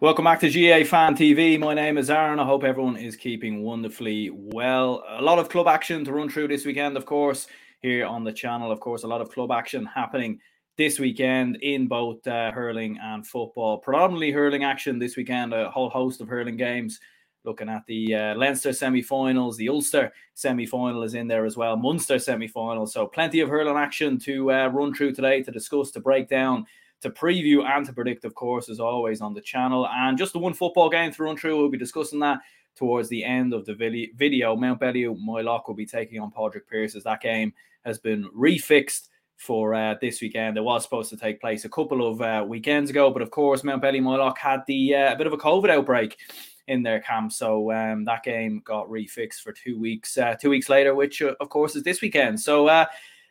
Welcome back to GAA Fan TV. My name is Aaron. I hope everyone is keeping wonderfully well. A lot of club action to run through this weekend, of course, here on the channel. Of course, a lot of club action happening this weekend in both uh, hurling and football. Predominantly hurling action this weekend, a whole host of hurling games. Looking at the uh, Leinster semi finals, the Ulster semi final is in there as well, Munster semi final. So, plenty of hurling action to uh, run through today to discuss, to break down to preview and to predict, of course, as always on the channel. And just the one football game to run through, we'll be discussing that towards the end of the video. Mount Bellew, Moylough will be taking on Padraig Pearse as that game has been refixed for uh, this weekend. It was supposed to take place a couple of uh, weekends ago, but of course, Mount Bellew Moylough had the uh, a bit of a COVID outbreak in their camp, so um, that game got refixed for two weeks. Uh, two weeks later, which uh, of course is this weekend. So uh,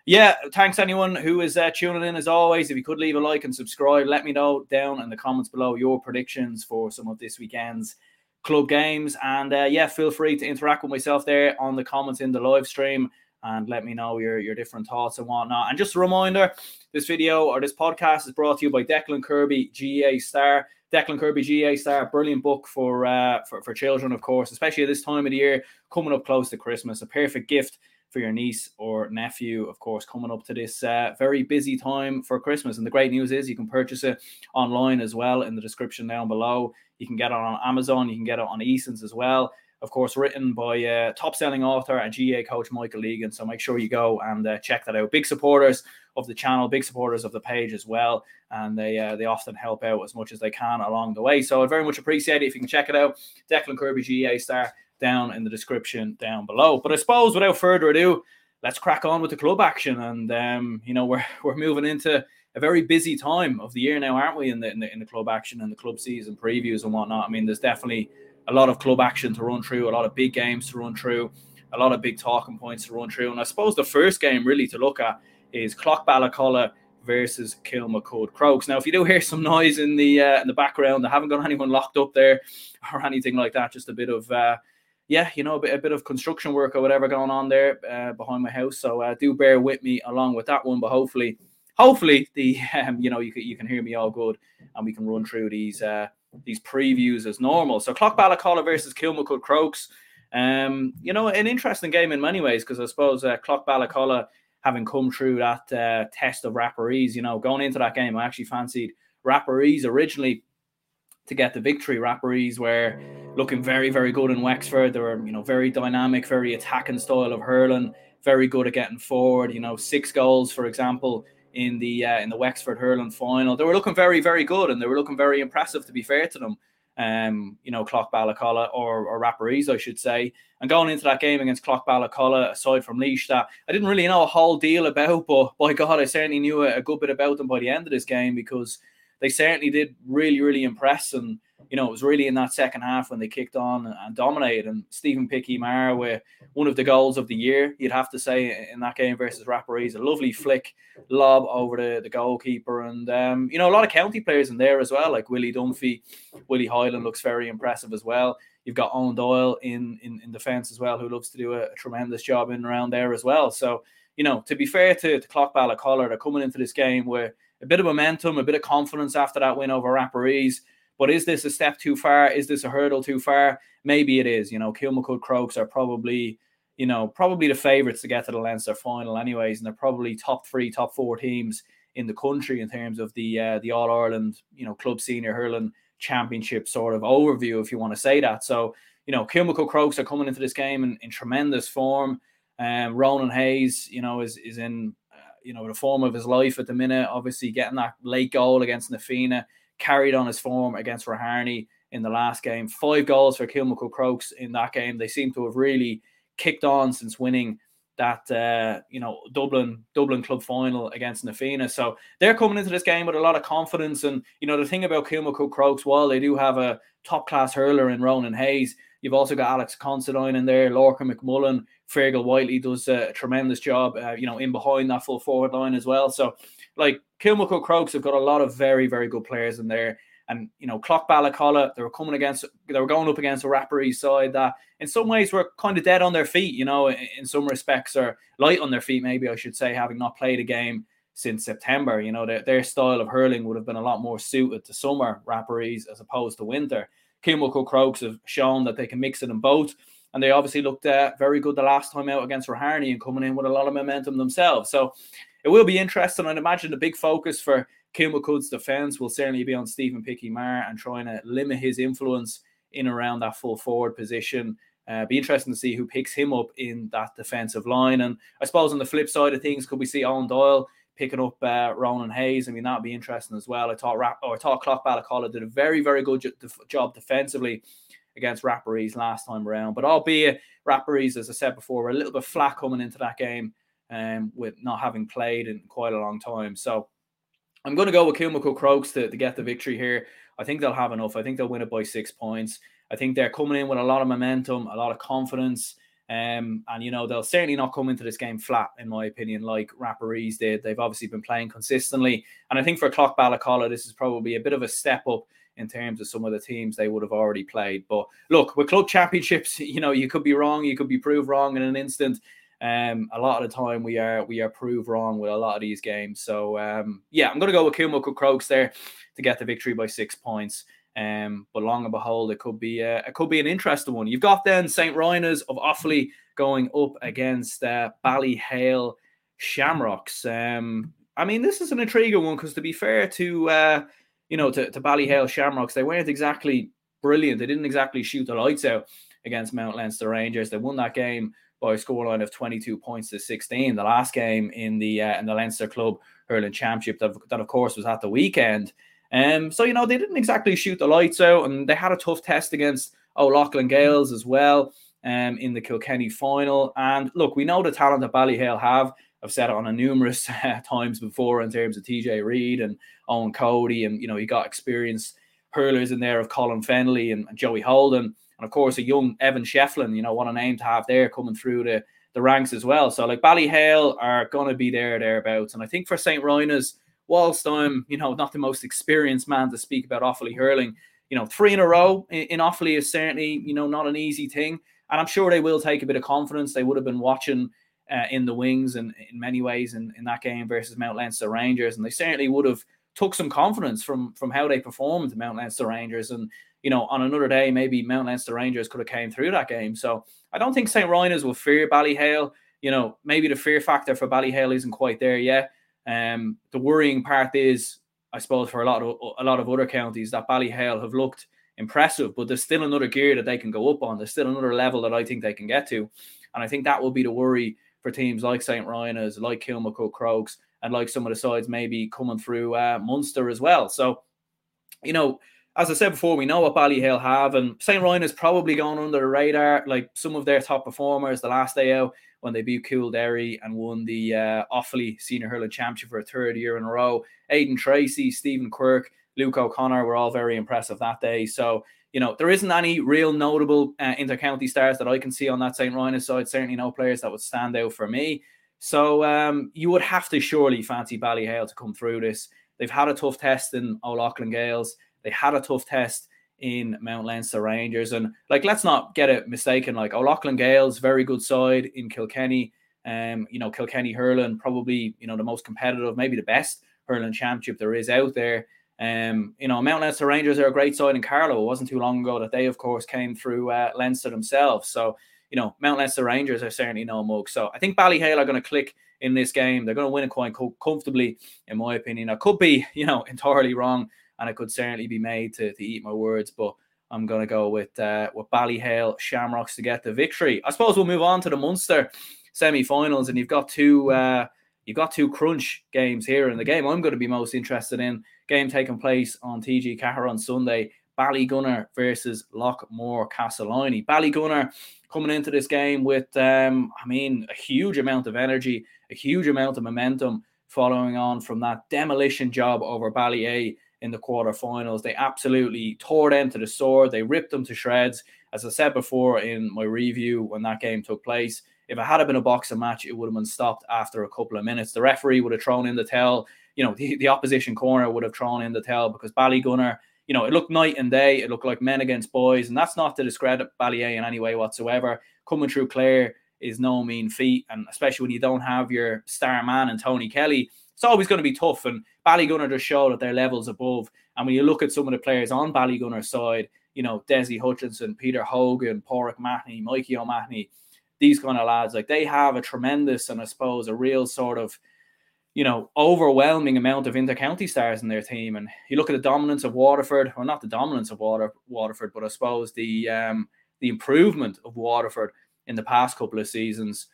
yeah, thanks anyone who is uh, tuning in as always. If you could leave a like and subscribe, let me know down in the comments below your predictions for some of this weekend's club games. And uh, yeah, feel free to interact with myself there on the comments in the live stream and let me know your, your different thoughts and whatnot. And just a reminder this video or this podcast is brought to you by Declan Kirby, GAA Star. Declan Kirby, GAA Star, brilliant book for, uh, for, for children, of course, especially at this time of the year, coming up close to Christmas. A perfect gift for your niece or nephew, of course, coming up to this uh, very busy time for Christmas. And the great news is you can purchase it online as well in the description down below. You can get it on Amazon, you can get it on Eason's as well. Of course, written by uh, top selling author and GAA coach Michael Egan. So make sure you go and uh, check that out. Big supporters of the channel, big supporters of the page as well. And they uh, they often help out as much as they can along the way. So I very much appreciate it if you can check it out. Declan Kirby, GAA star down in the description down below. But I suppose without further ado, let's crack on with the club action. And um, you know, we're we're moving into a very busy time of the year now, aren't we? In the in the, in the club action and the club season previews and whatnot. I mean, there's definitely a lot of club action to run through, a lot of big games to run through, a lot of big talking points to run through. And I suppose the first game really to look at is Clough-Ballacolla versus Kilmacud Crokes. Now, if you do hear some noise in the uh, in the background, I haven't got anyone locked up there or anything like that. Just a bit of uh, yeah, you know, a bit, a bit of construction work or whatever going on there uh, behind my house. So uh, do bear with me along with that one. But hopefully, hopefully the um, you know you can you can hear me all good, and we can run through these uh, these previews as normal. So Clough-Ballacolla versus Kilmacud Crokes. Um, you know, an interesting game in many ways because I suppose uh, Clough-Ballacolla having come through that uh, test of Rapparees, you know, going into that game, I actually fancied Rapparees originally to get the victory. Rapparees were looking very, very good in Wexford. They were, you know, very dynamic, very attacking style of hurling, very good at getting forward. You know, six goals, for example, in the uh, in the Wexford hurling final. They were looking very, very good, and they were looking very impressive. To be fair to them, um, you know, Clough-Ballacolla or, or Rapparees, I should say. And going into that game against Clough-Ballacolla, aside from Laois, that I didn't really know a whole deal about, but by God, I certainly knew a good bit about them by the end of this game because they certainly did really, really impress. And, you know, it was really in that second half when they kicked on and, dominated. And Stephen Picky Maher with one of the goals of the year, you'd have to say, in that game versus Rapparees, a lovely flick lob over the, the goalkeeper. And, um, you know, a lot of county players in there as well, like Willie Dunphy. Willie Hyland looks very impressive as well. You've got Owen Doyle in, in, in defence as well, who loves to do a, a tremendous job in around there as well. So, you know, to be fair to, to Clough-Ballacolla, they're coming into this game where a bit of momentum, a bit of confidence after that win over Rapparees. But is this a step too far? Is this a hurdle too far? Maybe it is. You know, Kilmacud Crokes are probably, you know, probably the favourites to get to the Leinster final, anyways, and they're probably top three, top four teams in the country in terms of the uh, the All Ireland, you know, club senior hurling championship sort of overview, if you want to say that. So, you know, Kilmacud Crokes are coming into this game in, in tremendous form. Um, Ronan Hayes, you know, is is in you know the form of his life at the minute. Obviously, getting that late goal against Na Fianna carried on his form against Raharney in the last game. Five goals for Kilmacud Crokes in that game. They seem to have really kicked on since winning that uh, you know Dublin Dublin club final against Na Fianna. So they're coming into this game with a lot of confidence. And you know the thing about Kilmacud Crokes, while they do have a top class hurler in Ronan Hayes, you've also got Alex Considine in there, Lorcan McMullen, Fergal Whiteley does a tremendous job, uh, you know, in behind that full forward line as well. So like Kilmacud Crokes have got a lot of very very good players in there. And you know, Clough-Ballacolla, they were coming against, they were going up against a Rapparee side that, in some ways, were kind of dead on their feet. You know, in, in some respects, or light on their feet, maybe I should say, having not played a game since September. You know, their, their style of hurling would have been a lot more suited to summer Rapparees as opposed to winter. Kilmacud Crokes have shown that they can mix it in both. And they obviously looked uh, very good the last time out against Raharney and coming in with a lot of momentum themselves. So it will be interesting. I'd imagine the big focus for Kilmacud's defence will certainly be on Stephen Picky-Maher and trying to limit his influence in around that full forward position. Uh, be interesting to see who picks him up in that defensive line. And I suppose on the flip side of things, could we see Owen Doyle picking up uh, Ronan Hayes? I mean, that'd be interesting as well. I thought Rap- or I thought Clough Ballacolla did a very, very good job defensively against Rapparees last time around. But albeit Rapparees, as I said before, were a little bit flat coming into that game um, with not having played in quite a long time. So I'm going to go with Kilmacud Crokes to, to get the victory here. I think they'll have enough. I think they'll win it by six points. I think they're coming in with a lot of momentum, a lot of confidence. Um, and you know they'll certainly not come into this game flat, in my opinion, like Rapparees did. They've obviously been playing consistently, and I think for Clough Ballacolla, this is probably a bit of a step up in terms of some of the teams they would have already played. But look, with club championships, you know you could be wrong, you could be proved wrong in an instant. Um, a lot of the time we are we are proved wrong with a lot of these games. So um, yeah, I'm going to go with Kilmacud Crokes there to get the victory by six points. Um, but long and behold, it could be a, it could be an interesting one. You've got then St. Rynagh's of Offaly going up against uh, Ballyhale Shamrocks. Um, I mean, this is an intriguing one because to be fair to uh, you know to, to Ballyhale Shamrocks, they weren't exactly brilliant. They didn't exactly shoot the lights out against Mount Leinster Rangers. They won that game by a scoreline of 22 points to 16. The last game in the uh, in the Leinster Club Hurling Championship that, that of course was at the weekend. Um, so you know they didn't exactly shoot the lights out, and they had a tough test against O'Loughlin Gaels as well um, in the Kilkenny final. And look, we know the talent that Ballyhale have. I've said it on a numerous uh, times before in terms of TJ Reid and Eoin Cody, and you know you got experienced hurlers in there of Colin Fennelly and, and Joey Holden, and of course a young Evan Shefflin. You know what a name to have there coming through the the ranks as well. So like Ballyhale are going to be there thereabouts, and I think for St. Rynagh's whilst I'm, you know, not the most experienced man to speak about Offaly hurling, you know, three in a row in, in Offaly is certainly, you know, not an easy thing. And I'm sure they will take a bit of confidence. They would have been watching uh, in the wings and in many ways in, in that game versus Mount Leinster Rangers. And they certainly would have took some confidence from from how they performed Mount Leinster Rangers. And, you know, on another day, maybe Mount Leinster Rangers could have came through that game. So I don't think St. Rynagh's will fear Ballyhale. You know, maybe the fear factor for Ballyhale isn't quite there yet. Um, the worrying part is, I suppose, for a lot of a lot of other counties that Ballyhale have looked impressive, but there's still another gear that they can go up on. There's still another level that I think they can get to, and I think that will be the worry for teams like St. Rynagh's, like Kilmacud Crokes, and like some of the sides maybe coming through uh, Munster as well. So, you know, as I said before, we know what Ballyhale have, and St. Rynagh's probably gone under the radar. Like some of their top performers, the last day out when they beat Kildare and won the uh, Offaly Senior Hurling Championship for a third year in a row. Aidan Tracy, Stephen Quirk, Luke O'Connor were all very impressive that day. So, you know, there isn't any real notable uh, inter-county stars that I can see on that St. Rynagh's side. Certainly no players that would stand out for me. So um, you would have to surely fancy Ballyhale to come through this. They've had a tough test in O'Loughlin Gaels. They had a tough test in Mount Leinster Rangers. And like, let's not get it mistaken. Like O'Loughlin Gaels, very good side in Kilkenny. Um, you know, Kilkenny hurling probably you know the most competitive, maybe the best hurling championship there is out there. Um, you know, Mount Leinster Rangers are a great side in Carlow. It wasn't too long ago that they, of course, came through uh, Leinster themselves. So, you know, Mount Leinster Rangers are certainly no mug. So I think Ballyhale are going to click in this game. They're going to win it quite comfortably, in my opinion. I could be, you know, entirely wrong and it could certainly be made to, to eat my words, but I'm going to go with uh, with Ballyhale Shamrocks to get the victory. I suppose we'll move on to the Munster semi-finals, and you've got two uh, you've got two crunch games here. And the game I'm going to be most interested in, game taking place on TG Ceathair on Sunday, Ballygunner versus Loughmore Castleiney. Ballygunner coming into this game with, um, I mean, a huge amount of energy, a huge amount of momentum following on from that demolition job over Ballyea in the quarterfinals. They absolutely tore them to the sword. They ripped them to shreds. As I said before in my review when that game took place, if it had been a boxing match, it would have been stopped after a couple of minutes. The referee would have thrown in the towel. You know, the, the opposition corner would have thrown in the towel because Ballygunner, you know, it looked night and day. It looked like men against boys. And that's not to discredit Ballyea in any way whatsoever. Coming through Clare is no mean feat. And especially when you don't have your star man and Tony Kelly it's always going to be tough. And Ballygunner just show that their levels above. And when you look at some of the players on Ballygunner's side, you know, Dessie Hutchinson, Peter Hogan, Pauric Mahony, Mikey O'Mahony, these kind of lads, like they have a tremendous and I suppose a real sort of, you know, overwhelming amount of intercounty stars in their team. And you look at the dominance of Waterford, or not the dominance of Water, Waterford, but I suppose the um, the improvement of Waterford in the past couple of seasons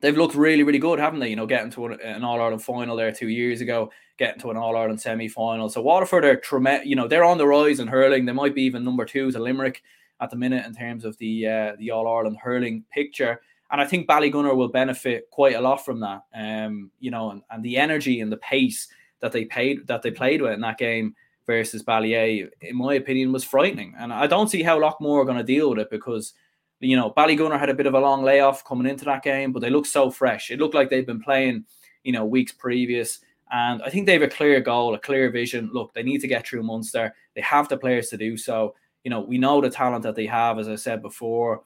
they've looked really, really good, haven't they? You know, getting to an, All Ireland final there two years ago, getting to an All Ireland semi final. So Waterford are tremendous. You know, they're on the rise in hurling. They might be even number two to Limerick at the minute in terms of the uh, the All Ireland hurling picture. And I think Ballygunner will benefit quite a lot from that. Um, you know, and, and the energy and the pace that they paid that they played with in that game versus Ballyea, in my opinion, was frightening. And I don't see how Loughmore are going to deal with it because you know, Ballygunner had a bit of a long layoff coming into that game, but they look so fresh. It looked like they've been playing, you know, weeks previous. And I think they have a clear goal, a clear vision. Look, they need to get through Munster. They have the players to do so. You know, we know the talent that they have, as I said before,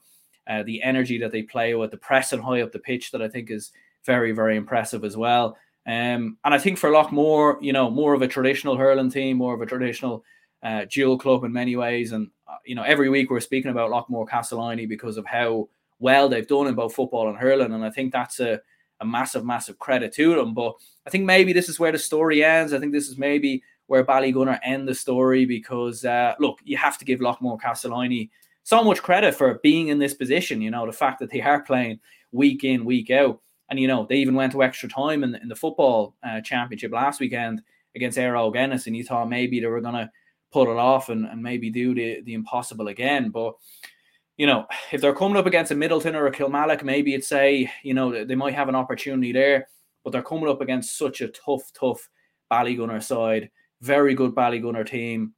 uh, the energy that they play with, the press and high up the pitch that I think is very, very impressive as well. Um, and I think for Loughmore, you know, more of a traditional hurling team, more of a traditional uh, dual club in many ways. And uh, you know, every week we're speaking about Loughmore Castleiney because of how well they've done in both football and hurling, and I think that's a a massive, massive credit to them. But I think maybe this is where the story ends. I think this is maybe where Ballygunner end the story because uh, look, you have to give Loughmore Castleiney so much credit for being in this position. You know, the fact that they are playing week in, week out. And, you know, they even went to extra time in, in the football uh, championship last weekend against Óg Ennis. And you thought maybe they were going to put it off and, and maybe do the, the impossible again. But you know, if they're coming up against a Midleton or a Kilmallock, maybe it's say, you know, they might have an opportunity there, but they're coming up against such a tough, tough Ballygunner side. Very good Ballygunner team.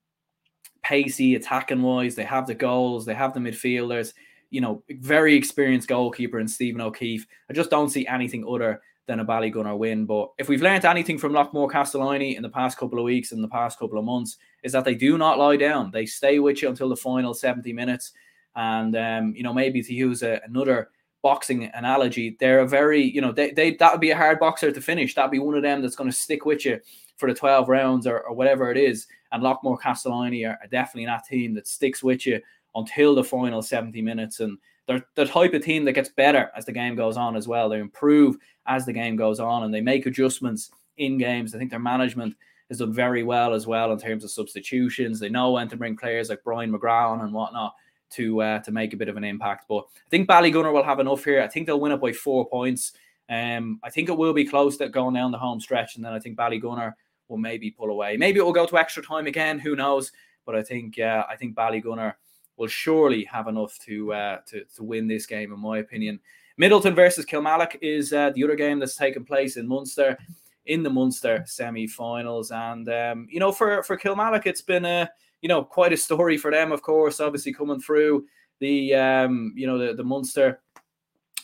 Pacey, attacking wise, they have the goals, they have the midfielders, you know, very experienced goalkeeper in Stephen O'Keeffe. I just don't see anything other than a Ballygunner win. But if we've learned anything from Loughmore Castleiney in the past couple of weeks, in the past couple of months, is that they do not lie down. They stay with you until the final 70 minutes. And, um, you know, maybe to use a, another boxing analogy, they're a very, you know, they, they that would be a hard boxer to finish. That'd be one of them that's going to stick with you for the 12 rounds or, or whatever it is. And Loughmore Castleiney are, are definitely that team that sticks with you until the final 70 minutes. And they're the type of team that gets better as the game goes on as well. They improve as the game goes on and they make adjustments in games. I think their management has done very well as well in terms of substitutions. They know when to bring players like Brian McGrath on and whatnot to uh, to make a bit of an impact. But I think Ballygunner will have enough here. I think they'll win it by four points. Um, I think it will be close that going down the home stretch, and then I think Ballygunner will maybe pull away. Maybe it will go to extra time again. Who knows? But I think uh, I think Ballygunner will surely have enough to uh, to to win this game, in my opinion. Midleton versus Kilmallock is uh, the other game that's taken place in Munster in the Munster semi-finals, and um, you know for for Kilmallock, it's been a you know quite a story for them. Of course, obviously coming through the um, you know the the Munster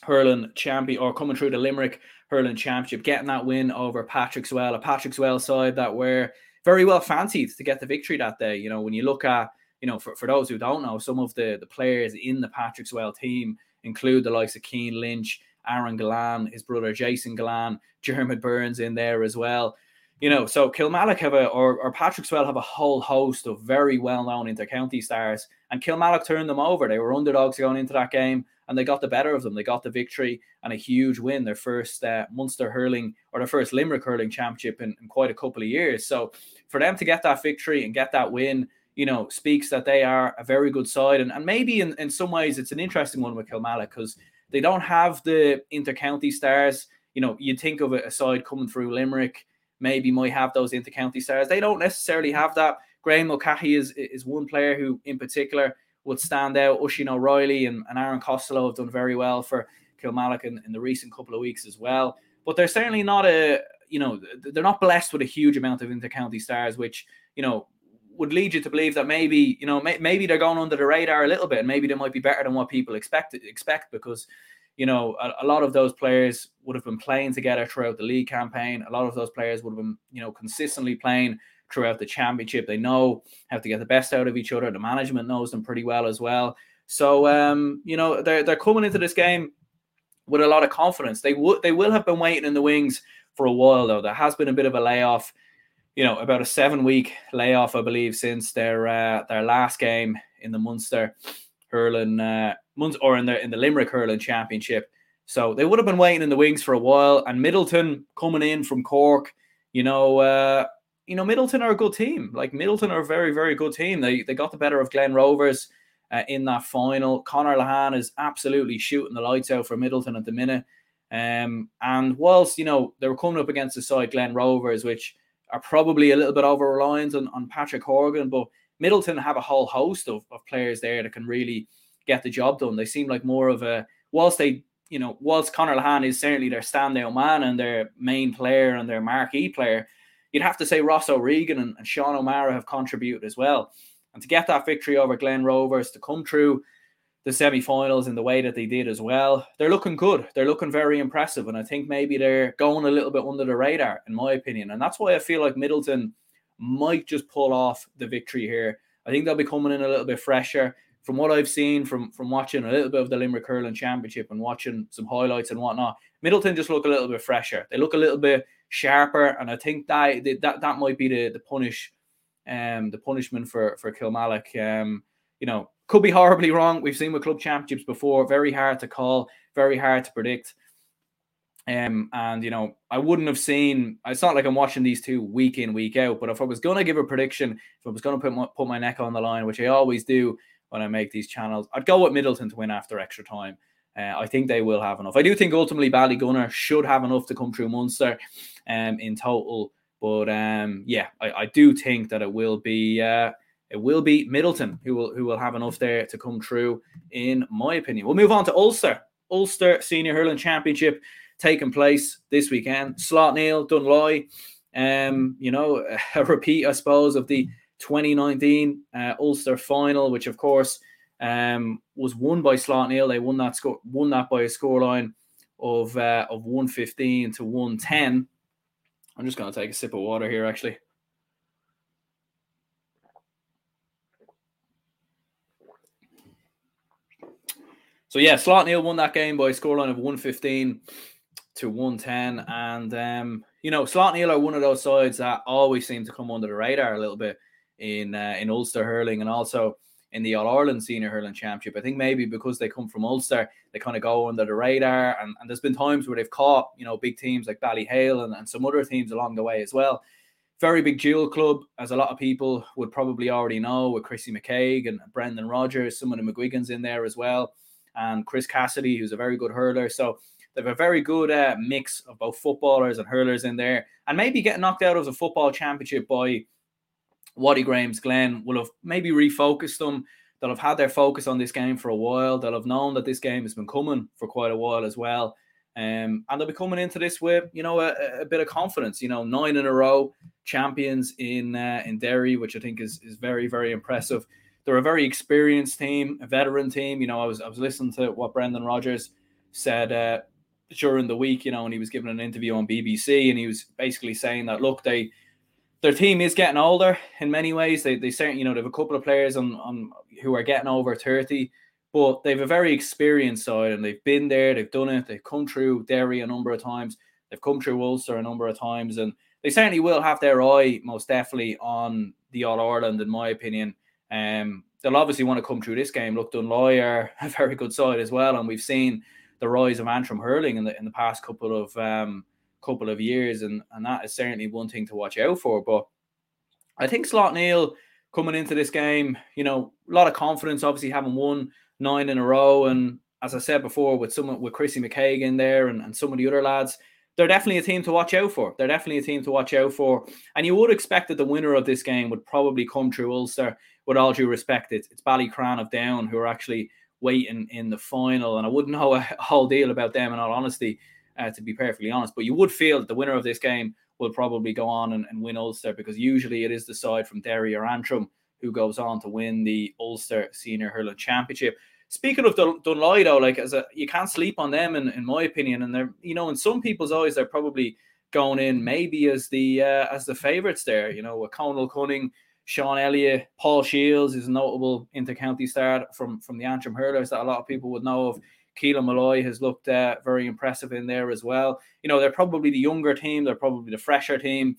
hurling champion or coming through the Limerick hurling championship, getting that win over Patrickswell, a Patrickswell side that were very well fancied to get the victory that day. You know when you look at you know, for, for those who don't know, some of the, the players in the Patrickswell team include the likes of Cian Lynch, Aaron Gillane, his brother Jason Gillane, Jeremy Burns in there as well. You know, so Kilmallock have a or, or Patrickswell have a whole host of very well-known intercounty stars, and Kilmallock turned them over. They were underdogs going into that game, and they got the better of them. They got the victory and a huge win, their first uh, Munster hurling or their first Limerick hurling championship in, in quite a couple of years. So for them to get that victory and get that win, you know, speaks that they are a very good side. And, and maybe in, in some ways it's an interesting one with Kilmallock because they don't have the intercounty stars. You know, you'd think of a side coming through Limerick, maybe might have those intercounty stars. They don't necessarily have that. Graeme Mulcahy is is one player who in particular would stand out. Oisin O'Reilly and, and Aaron Costello have done very well for Kilmallock in, in the recent couple of weeks as well. But they're certainly not a, you know, they're not blessed with a huge amount of intercounty stars, which, you know, would lead you to believe that maybe you know may, maybe they're going under the radar a little bit and maybe they might be better than what people expect expect because you know a, a, lot of those players would have been playing together throughout the league campaign. A lot of those players would have been you know consistently playing throughout the championship. They know how to get the best out of each other. The management knows them pretty well as well. So um you know they're, they're coming into this game with a lot of confidence. They would they will have been waiting in the wings for a while, though. There has been a bit of a layoff, you know, about a seven week layoff, I believe, since their uh, their last game in the Munster hurling uh, or in the in the Limerick hurling championship. So they would have been waiting in the wings for a while. And Midleton coming in from Cork, you know, uh, you know, Midleton are a good team. Like Midleton are a very, very good team. They they got the better of Glen Rovers uh, in that final. Conor Lehane is absolutely shooting the lights out for Midleton at the minute. Um, and whilst you know they were coming up against the side Glen Rovers, which are probably a little bit over reliant on, on Patrick Horgan, but Midleton have a whole host of, of players there that can really get the job done. They seem like more of a whilst they you know whilst Conor Lehane is certainly their standout man and their main player and their marquee player, you'd have to say Ross O'Regan and, and Sean O'Mara have contributed as well. And to get that victory over Glen Rovers to come through the semi-finals in the way that they did as well. They're looking good. They're looking very impressive, and I think maybe they're going a little bit under the radar, in my opinion. And that's why I feel like Midleton might just pull off the victory here. I think they'll be coming in a little bit fresher. From what I've seen from from watching a little bit of the Limerick Hurling Championship and watching some highlights and whatnot, Midleton just look a little bit fresher. They look a little bit sharper, and I think that that that might be the the punish, um, the punishment for for Kilmallock. Um, you know, could be horribly wrong. We've seen with club championships before. Very hard to call, very hard to predict. Um, and you know, I wouldn't have seen. It's not like I'm watching these two week in, week out. But if I was going to give a prediction, if I was going to put my, put my neck on the line, which I always do when I make these channels, I'd go with Midleton to win after extra time. Uh, I think they will have enough. I do think ultimately Ballygunner should have enough to come through Munster, um, in total. But um, yeah, I, I do think that it will be. Uh, it will be Midleton who will who will have enough there to come true, in my opinion. We'll move on to Ulster. Ulster Senior Hurling Championship taking place this weekend. Slaughtneil, Dunloy, um, you know, a repeat, I suppose, of the 2019 uh, Ulster final, which of course um, was won by Slaughtneil. They won that score, won that by a scoreline of uh, of 115 to 110. I'm just going to take a sip of water here, actually. So yeah, Slaughtneil won that game by a scoreline of 115 to 110. And um, you know, Slaughtneil are one of those sides that always seem to come under the radar a little bit in uh, in Ulster hurling and also in the All Ireland Senior Hurling Championship. I think maybe because they come from Ulster, they kind of go under the radar. And, and there's been times where they've caught, you know, big teams like Ballyhale and, and some other teams along the way as well. Very big dual club, as a lot of people would probably already know, with Chrissy McKaigue and Brendan Rodgers, some of the McGuigans in there as well and Chris Cassidy, who's a very good hurler. So they have a very good uh, mix of both footballers and hurlers in there. And maybe getting knocked out of the football championship by Watty Graham's Glen will have maybe refocused them. They'll have had their focus on this game for a while. They'll have known that this game has been coming for quite a while as well. Um, and they'll be coming into this with, you know, a, a, bit of confidence. You know, nine in a row champions in uh, in Derry, which I think is is very very impressive they're a very experienced team, a veteran team. You know, I was I was listening to what Brendan Rodgers said uh, during the week. You know, and he was giving an interview on BBC, and he was basically saying that look, they their team is getting older in many ways. They they certainly you know they have a couple of players on on who are getting over thirty, but they've a very experienced side, and they've been there, they've done it, they've come through Derry a number of times, they've come through Ulster a number of times, and they certainly will have their eye most definitely on the All Ireland, in my opinion. Um, they'll obviously want to come through this game. Look, Dunloy are a very good side as well, and we've seen the rise of Antrim hurling in the in the past couple of um, couple of years, and and that is certainly one thing to watch out for. But I think Slaughtneil coming into this game, you know, a lot of confidence. Obviously, having won nine in a row, and as I said before, with someone with Chrissy McKaigue in there and, and some of the other lads, they're definitely a team to watch out for. They're definitely a team to watch out for. And you would expect that the winner of this game would probably come through Ulster with all due respect, it's, it's Ballycran of Down who are actually waiting in the final. And I wouldn't know a whole deal about them in all honesty, uh, to be perfectly honest. But you would feel that the winner of this game will probably go on and, and win Ulster because usually it is the side from Derry or Antrim who goes on to win the Ulster Senior Hurling Championship. Speaking of Dun- Dunloy, though, like as a you can't sleep on them, in, in my opinion. And they're you know in some people's eyes they're probably going in maybe as the uh, as the favourites there. You know, with Conal Cunning Sean Elliott, Paul Shields is a notable inter-county start from from the Antrim Hurlers that a lot of people would know of. Keelan Molloy has looked uh, very impressive in there as well. You know, they're probably the younger team. They're probably the fresher team.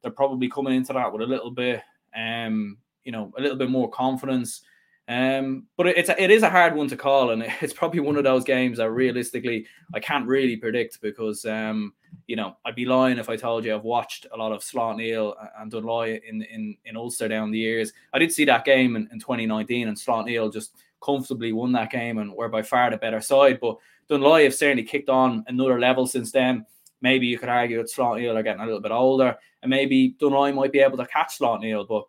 They're probably coming into that with a little bit, um, you know, a little bit more confidence. Um, but it's a, it is a hard one to call, and it's probably one of those games that realistically I can't really predict because um, you know I'd be lying if I told you I've watched a lot of Slaughtneil and Dunloy in in in Ulster down the years. I did see that game in, in 2019, and Slaughtneil just comfortably won that game and were by far the better side. But Dunloy have certainly kicked on another level since then. Maybe you could argue that Slaughtneil are getting a little bit older, and maybe Dunloy might be able to catch Slaughtneil, but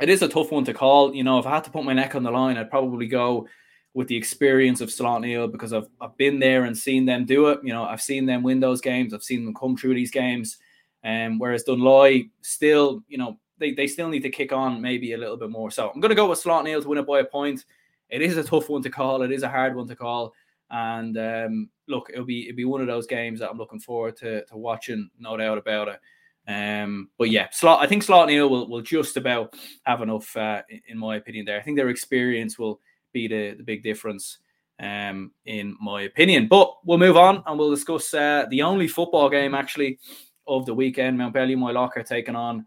it is a tough one to call. You know, if I had to put my neck on the line, I'd probably go with the experience of Slaughtneil because I've, I've been there and seen them do it. You know, I've seen them win those games. I've seen them come through these games. Um, whereas Dunloy still, you know, they, they still need to kick on maybe a little bit more. So I'm going to go with Slaughtneil to win it by a point. It is a tough one to call. It is a hard one to call. And um, look, it'll be it'll be one of those games that I'm looking forward to to watching, no doubt about it. Um, but yeah, slot. I think Slaughtneil will, will just about have enough, uh, in my opinion. There, I think their experience will be the, the big difference, um, in my opinion. But we'll move on and we'll discuss uh, the only football game actually of the weekend. Mountbellew Moylough taking on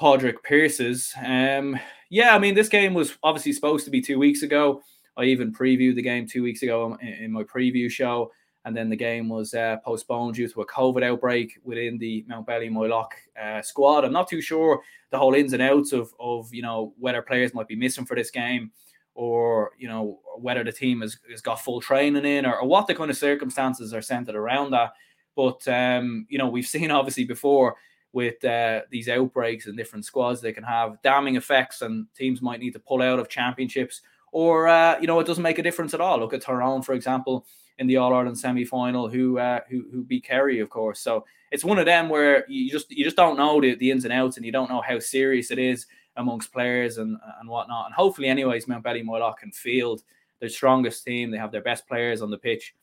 Padraig Pearses. Um, yeah, I mean this game was obviously supposed to be two weeks ago. I even previewed the game two weeks ago in, in my preview show and then the game was uh, postponed due to a COVID outbreak within the Mountbellew Moylough uh, squad. I'm not too sure the whole ins and outs of, of you know whether players might be missing for this game, or you know whether the team has, has got full training in, or, or what the kind of circumstances are centered around that. But um, you know we've seen obviously before with uh, these outbreaks and different squads, they can have damning effects, and teams might need to pull out of championships, or uh, you know it doesn't make a difference at all. Look at Tyrone, for example in the All Ireland semi final who uh, who who beat Kerry, of course. So it's one of them where you just you just don't know the, the ins and outs, and you don't know how serious it is amongst players and and whatnot. And hopefully, anyways, Mountbellew Moylough can field their strongest team. They have their best players on the pitch.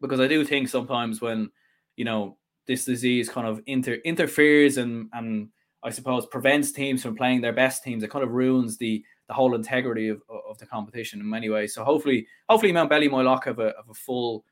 Because I do think sometimes when you know this disease kind of inter interferes and and I suppose prevents teams from playing their best teams, it kind of ruins the the whole integrity of, of the competition in many ways. So hopefully, hopefully Mountbellew Moylough have a, have a full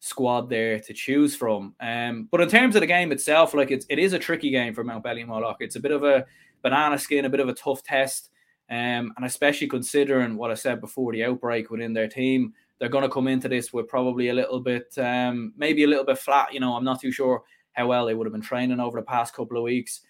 squad there to choose from. Um, but in terms of the game itself, like it's it is a tricky game for Mountbellew Moylough. It's a bit of a banana skin, a bit of a tough test. Um, and especially considering what I said before the outbreak within their team, they're going to come into this with probably a little bit, um, maybe a little bit flat. You know, I'm not too sure how well they would have been training over the past couple of weeks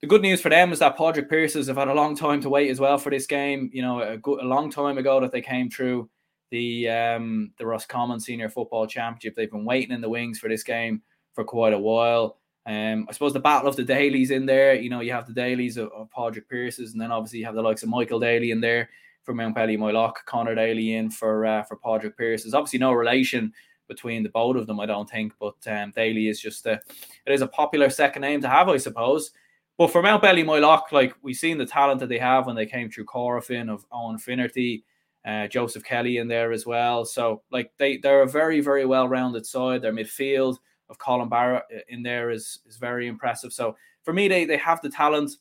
the good news for them is that Padraig Pearses have had a long time to wait as well for this game. You know, a, good, a long time ago that they came through the um, the Roscommon Senior Football Championship. They've been waiting in the wings for this game for quite a while. Um, I suppose the battle of the Dalys in there. You know, you have the Dalys of, of Padraig Pearses, and then obviously you have the likes of Michael Daly in there for Mountbellew Moylough, Connor Daly in for uh, for Padraig Pearses. Obviously, no relation between the both of them, I don't think. But um, Daly is just a it is a popular second name to have, I suppose. But for Mountbellew Moylough, like we've seen the talent that they have when they came through Corofin of Owen Finnerty, uh, Joseph Kelly in there as well. So like they they're a very very well rounded side. Their midfield of Colin Barrett uh, in there is is very impressive. So for me, they they have the talent.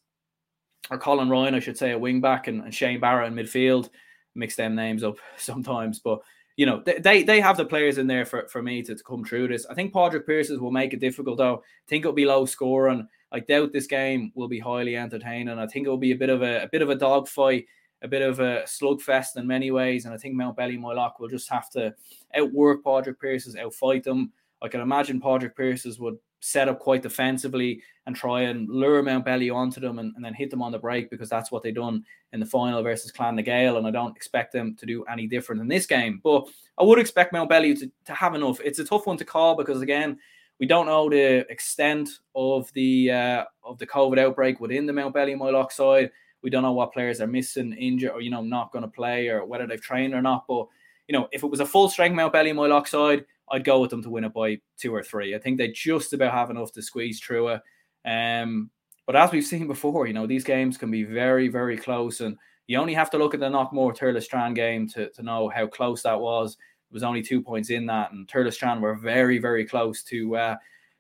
Or Colin Ryan, I should say, a wing back, and, and Shane Barrett in midfield. Mix them names up sometimes, but you know they, they, have the players in there for, for me to, to come through this. I think Padraig Pearses will make it difficult though. I think it'll be low scoring. I doubt this game will be highly entertaining. I think it will be a bit of a, a bit of a dogfight, a bit of a slugfest in many ways. And I think Mountbellew Moylough will just have to outwork Padraig Pearses, outfight them. I can imagine Padraig Pearses would set up quite defensively and try and lure Mountbellew onto them and, and, then hit them on the break because that's what they done in the final versus Clan na Gael. And I don't expect them to do any different in this game. But I would expect Mountbellew to, to have enough. It's a tough one to call because again, we don't know the extent of the uh, of the COVID outbreak within the Mountbellew Moylough side. We don't know what players are missing, injured, or you know not going to play, or whether they've trained or not. But you know, if it was a full strength Mountbellew Moylough side, I'd go with them to win it by two or three. I think they just about have enough to squeeze through it. Um, but as we've seen before, you know, these games can be very, very close. And you only have to look at the Knockmore Thurles game to, to know how close that was was only two points in that, and Thurles were very, very close to uh,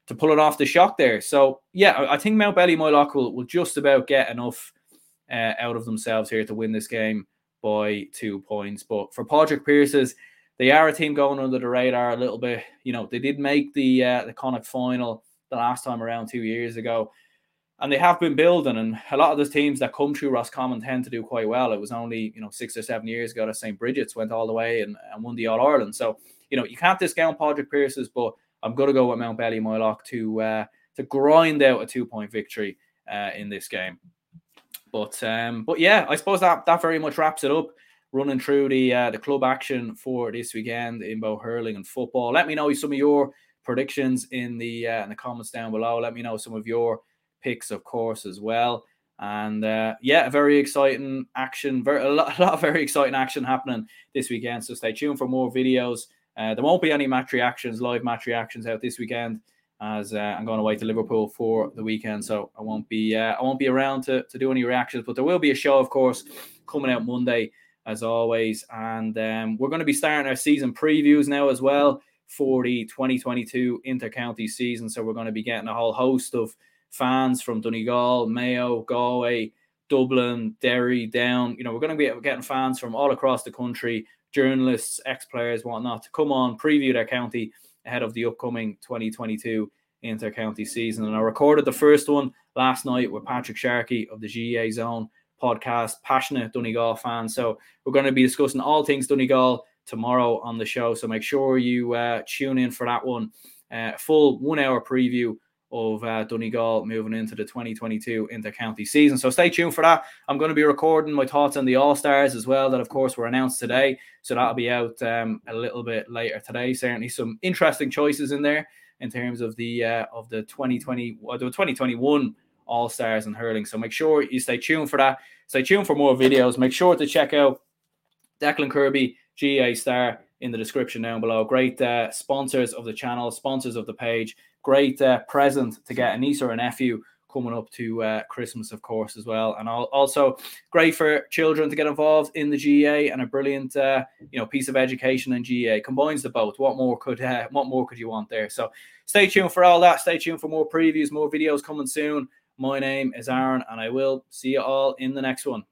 to pull it off the shock there. So yeah, I think Mountbellew Moylough will, will just about get enough uh, out of themselves here to win this game by two points. But for Padraig Pearses, they are a team going under the radar a little bit. You know, they did make the uh, the Connacht final the last time around two years ago, and they have been building. And a lot of the teams that come through Roscommon tend to do quite well. It was only you know six or seven years ago that St. Brigid's went all the way and, and won the All Ireland. So you know you can't discount Padraig Pearses, but I'm going to go with Mountbellew Moylough to uh, to grind out a two point victory uh, in this game. But um, but yeah, I suppose that that very much wraps it up. Running through the uh, the club action for this weekend in both hurling and football. Let me know some of your predictions in the uh, in the comments down below. Let me know some of your picks, of course, as well. And uh, yeah, very exciting action, very a lot, a lot, of very exciting action happening this weekend. So stay tuned for more videos. Uh, there won't be any match reactions, live match reactions out this weekend as uh, I'm going away to Liverpool for the weekend, so I won't be uh, I won't be around to, to do any reactions. But there will be a show, of course, coming out Monday as always, and um, we're going to be starting our season previews now as well for the 2022 inter-county season. So we're going to be getting a whole host of fans from Donegal, Mayo, Galway, Dublin, Derry, down. You know, we're going to be getting fans from all across the country, journalists, ex-players, whatnot, to come on preview their county ahead of the upcoming 2022 inter-county season. And I recorded the first one last night with Patrick Sharkey of the GAA Zone podcast, passionate Donegal fan. So we're going to be discussing all things Donegal tomorrow on the show. So make sure you uh, tune in for that one. Uh, full one hour preview of uh, Donegal moving into the 2022 inter-county season. So stay tuned for that. I'm going to be recording my thoughts on the All Stars as well. That of course were announced today, so that'll be out um, a little bit later today. Certainly some interesting choices in there in terms of the uh, of the 2020 or the 2021 All Stars and hurling. So make sure you stay tuned for that. Stay tuned for more videos. Make sure to check out Declan Kirby, GAA Star in the description down below. Great uh, sponsors of the channel, sponsors of the page great uh, present to get a niece or a nephew coming up to uh, Christmas, of course, as well. And also great for children to get involved in the GAA and a brilliant, uh, you know, piece of education in GAA combines the both. What more could uh, what more could you want there? So stay tuned for all that. Stay tuned for more previews, more videos coming soon. My name is Aaron, and I will see you all in the next one.